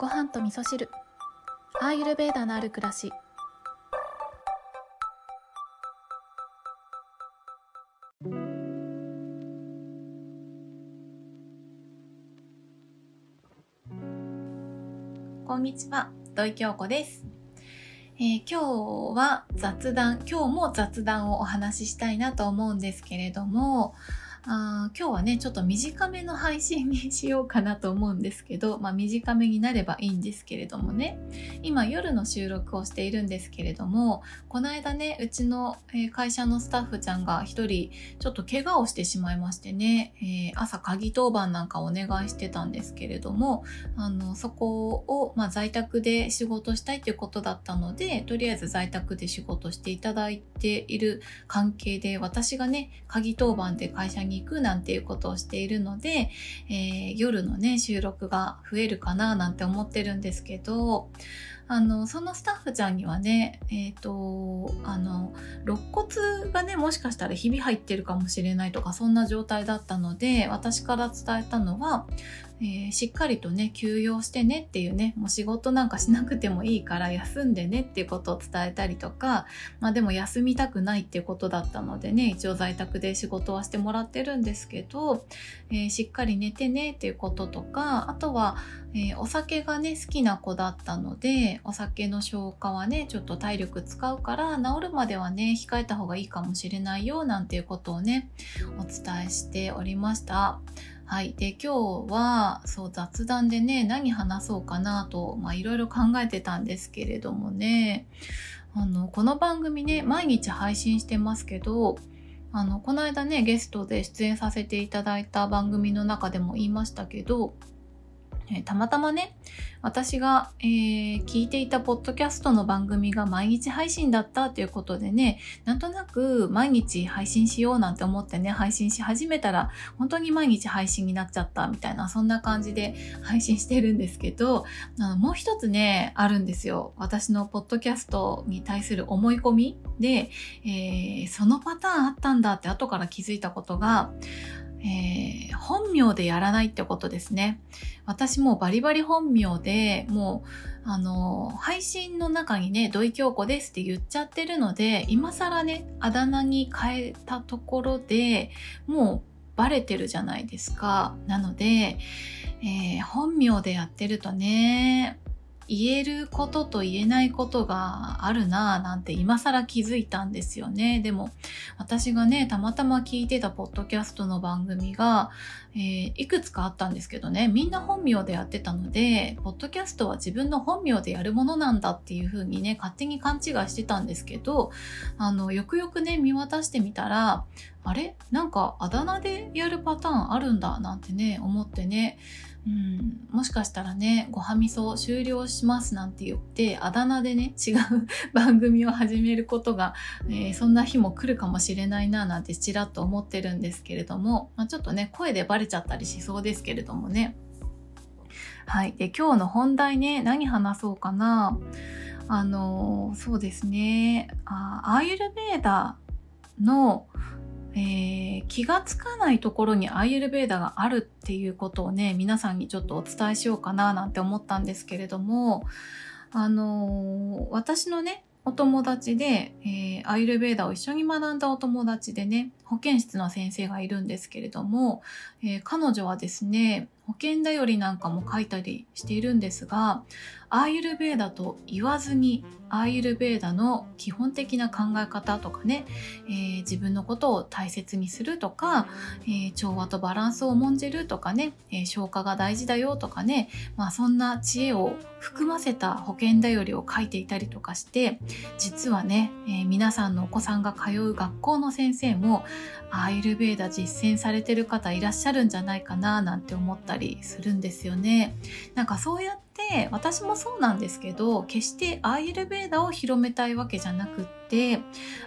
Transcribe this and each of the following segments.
ご飯と味噌汁。アーユルベーダのある暮らし。こんにちは。土井京子です、えー今日は雑談。今日も雑談をお話ししたいなと思うんですけれどもあ今日はねちょっと短めの配信にしようかなと思うんですけど、まあ、短めになればいいんですけれどもね。今夜の収録をしているんですけれどもこの間ねうちの会社のスタッフちゃんが一人ちょっと怪我をしてしまいましてね、えー朝鍵当番なんかお願いしてたんですけれどもあのそこを、まあ、在宅で仕事したいということだったのでとりあえず在宅で仕事していただいている関係で私がね鍵当番で会社にに行くなんていうことをしているので、えー夜のね収録が増えるかななんて思ってるんですけどあのそのスタッフちゃんにはねえっ、とあの肋骨がねもしかしたらひび入ってるかもしれないとかそんな状態だったので私から伝えたのは、えーしっかりとね休養してねっていうねもう仕事なんかしなくてもいいから休んでねっていうことを伝えたりとかまあでも休みたくないっていうことだったのでね一応在宅で仕事はしてもらってるんですけど、えーしっかり寝てねっていうこととかあとは、えーお酒がね好きな子だったのでお酒の消化はねちょっと体力使うから治るまではね控えた方がいいかもしれないよなんていうことをねお伝えしておりました。はい。で、今日は、そう、雑談でね、何話そうかなと、まあ、いろいろ考えてたんですけれどもね、あの、この番組ね、毎日配信してますけど、あの、この間ね、ゲストで出演させていただいた番組の中でも言いましたけど、えたまたまね、私が、えー聞いていたポッドキャストの番組が毎日配信だったということでね、なんとなく毎日配信しようなんて思ってね、配信し始めたら、本当に毎日配信になっちゃったみたいな、そんな感じで配信してるんですけど、あのもう一つね、あるんですよ。私のポッドキャストに対する思い込みで、えーそのパターンあったんだって後から気づいたことが、えー本名でやらないってことですね。私もバリバリ本名で、もう、あの、配信の中にね、土井京子ですって言っちゃってるので、今更ね、あだ名に変えたところでもうバレてるじゃないですか。なので、えー本名でやってるとね、言えることと言えないことがあるなぁなんて今更気づいたんですよね。でも私がね、たまたま聞いてたポッドキャストの番組が、えーいくつかあったんですけどね、みんな本名でやってたので、ポッドキャストは自分の本名でやるものなんだっていう風にね、勝手に勘違いしてたんですけど、あの、よくよくね、見渡してみたら、あれ？なんかあだ名でやるパターンあるんだなんてね、思ってね、うん、もしかしたらね、ごはみそ終了しますなんて言って、あだ名でね、違う番組を始めることが、えーそんな日も来るかもしれないななんてちらっと思ってるんですけれども、まあ、ちょっとね、声でバレちゃったりしそうですけれどもね。はい。で、今日の本題ね、何話そうかな。あのそうですね。あアーユルベーダの、えー気がつかないところにアーユルベーダがあるっていうことをね、皆さんにちょっとお伝えしようかななんて思ったんですけれども、あのー私のね、お友達で、えーアーユルベーダを一緒に学んだお友達でね、保健室の先生がいるんですけれども、えー彼女はですね、保険だよりなんかも書いたりしているんですが、アーユルベーダと言わずに、アーユルベーダの基本的な考え方とかね、えー自分のことを大切にするとか、えー調和とバランスを重んじるとかね、え消化が大事だよとかね、まあそんな知恵を含ませた保険だよりを書いていたりとかして、実はね、え皆さんのお子さんが通う学校の先生も、アーユルベーダ実践されてる方いらっしゃるんじゃないかななんて思ったりするんですよね。なんかそうやって私もそうなんですけど決してアーユルベーダを広めたいわけじゃなくって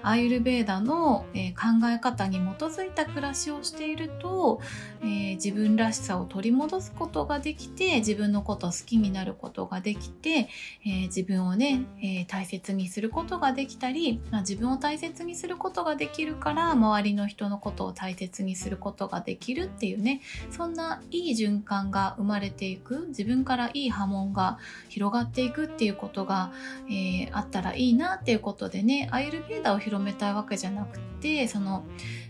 アーユルベーダの、え、考え方に基づいた暮らしをしていると、えー、自分らしさを取り戻すことができて自分のことを好きになることができて、えー、自分をね、え大切にすることができたり、まあ、自分を大切にすることができるから周りの人のことを大切にすることができるっていうねそんないい循環が生まれていく自分からいい波紋が広がっていくっていうことが、え、あったらいいなっていうことでねアイルベーダを広めたいわけじゃなくてその、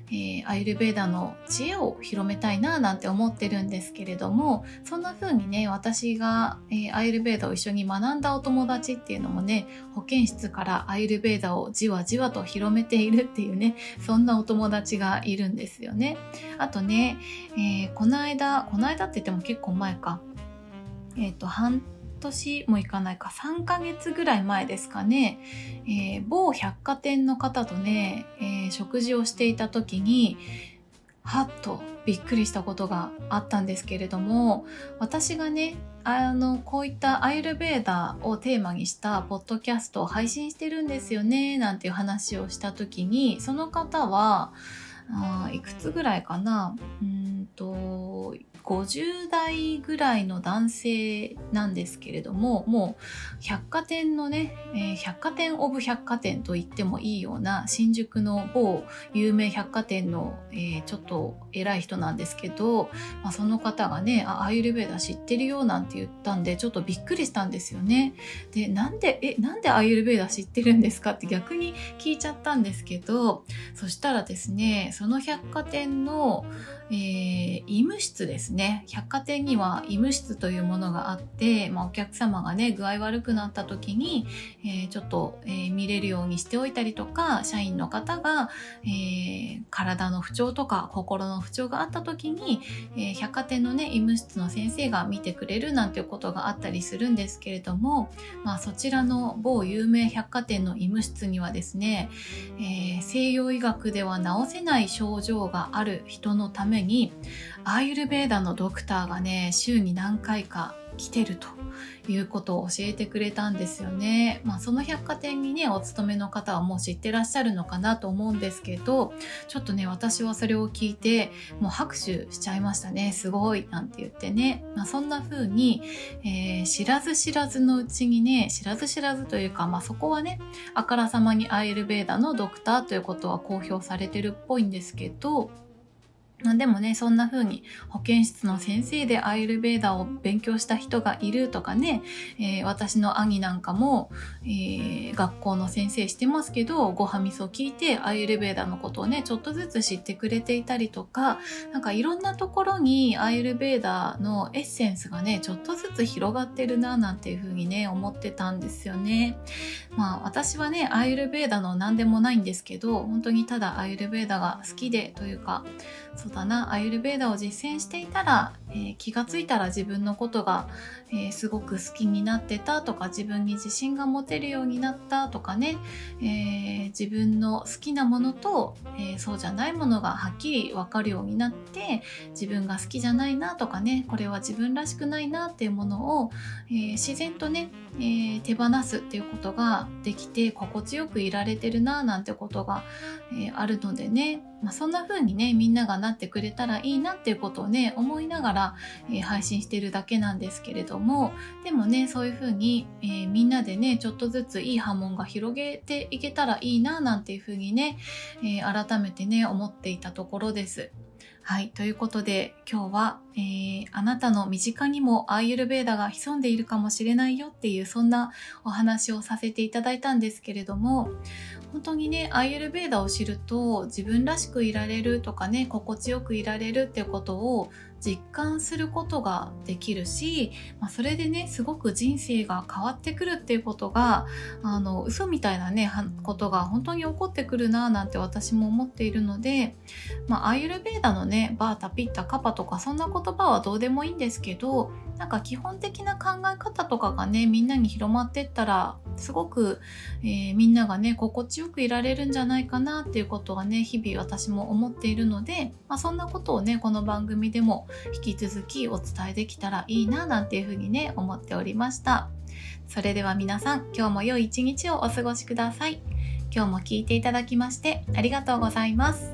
えー、アイルベーダの知恵を広めたいななんて思ってるんですけれどもそんな風にね私が、えー、アイルベーダを一緒に学んだお友達っていうのもね保健室からアイルベーダをじわじわと広めているっていうねそんなお友達がいるんですよね。あとね、えー、この間この間って言っても結構前か。えっ、と半年もいかないか3ヶ月ぐらい前ですかね、えー、某百貨店の方とね、えー、食事をしていた時にはっとびっくりしたことがあったんですけれども私がねあのこういったアイルベーダーをテーマにしたポッドキャストを配信してるんですよねなんていう話をした時にその方はあいくつぐらいかな。うんと50代ぐらいの男性なんですけれどももう百貨店のね、えー、百貨店オブ百貨店と言ってもいいような新宿の某有名百貨店の、えー、ちょっと偉い人なんですけど、まあ、その方がねあアイルベーダ知ってるよなんて言ったんでちょっとびっくりしたんですよね。でなんでえなんでアイルベーダ知ってるんですかって逆に聞いちゃったんですけどそしたらですねその百貨店の、えー、医務室ですね百貨店には医務室というものがあって、まあ、お客様がね具合悪くなった時に、えー、ちょっと、えー、見れるようにしておいたりとか社員の方が、えー、体の不調とか心の不調があった時に、え百貨店のね医務室の先生が見てくれるなんていうことがあったりするんですけれども、まあ、そちらの某有名百貨店の医務室にはですね、え西洋医学では治せない症状がある人のためにアーユルベーダのドクターがね週に何回か来てるということを教えてくれたんですよね。まあその百貨店にねお勤めの方はもう知ってらっしゃるのかなと思うんですけどちょっとね私はそれを聞いてもう拍手しちゃいましたね。すごい。なんて言ってね、まあ、そんな風に、えー、知らず知らずのうちにね知らず知らずというか、まあ、そこはねあからさまにアイルベーダのドクターということは公表されてるっぽいんですけどでもね、そんな風に保健室の先生でアイルベーダを勉強した人がいるとかね、えー、私の兄なんかも、えー、学校の先生してますけど、ごはみそ聞いてアイルベーダのことをね、ちょっとずつ知ってくれていたりとか、なんかいろんなところにアイルベーダのエッセンスがね、ちょっとずつ広がってるな、なんていう風にね、思ってたんですよね。まあ私はね、アイルベーダの何でもないんですけど、本当にただアイルベーダが好きでというか、そうだなアイルベーダを実践していたら、えー、気がついたら自分のことが、えー、すごく好きになってたとか自分に自信が持てるようになったとかね、えー、自分の好きなものと、えそうじゃないものがはっきり分かるようになって自分が好きじゃないなとかねこれは自分らしくないなっていうものを、え自然とね、え手放すっていうことができて心地よくいられてるななんてことが、えあるのでね。まあ、そんな風にねみんながなってくれたらいいなっていうことをね思いながら、えー、配信してるだけなんですけれどもでもねそういう風に、えー、みんなでねちょっとずついい波紋が広げていけたらいいななんていう風にね、えー、改めてね思っていたところです。はい。ということで、今日は、えー、あなたの身近にもアーユルベーダが潜んでいるかもしれないよっていう、そんなお話をさせていただいたんですけれども、本当にね、アーユルベーダを知ると、自分らしくいられるとかね、心地よくいられるっていうことを実感することができるし、まあ、それでねすごく人生が変わってくるっていうことがあの嘘みたいなねことが本当に起こってくるななんて私も思っているので、まあ、アイユルベーダのねバータピッタカパとかそんな言葉はどうでもいいんですけどなんか基本的な考え方とかがねみんなに広まってったらすごく、えー、みんながね心地よくいられるんじゃないかなっていうことはね日々私も思っているので、まあ、そんなことをねこの番組でも引き続きお伝えできたらいいななんていうふうにね思っておりましたそれでは皆さん今日も良い一日をお過ごしください今日も聞いていただきましてありがとうございます。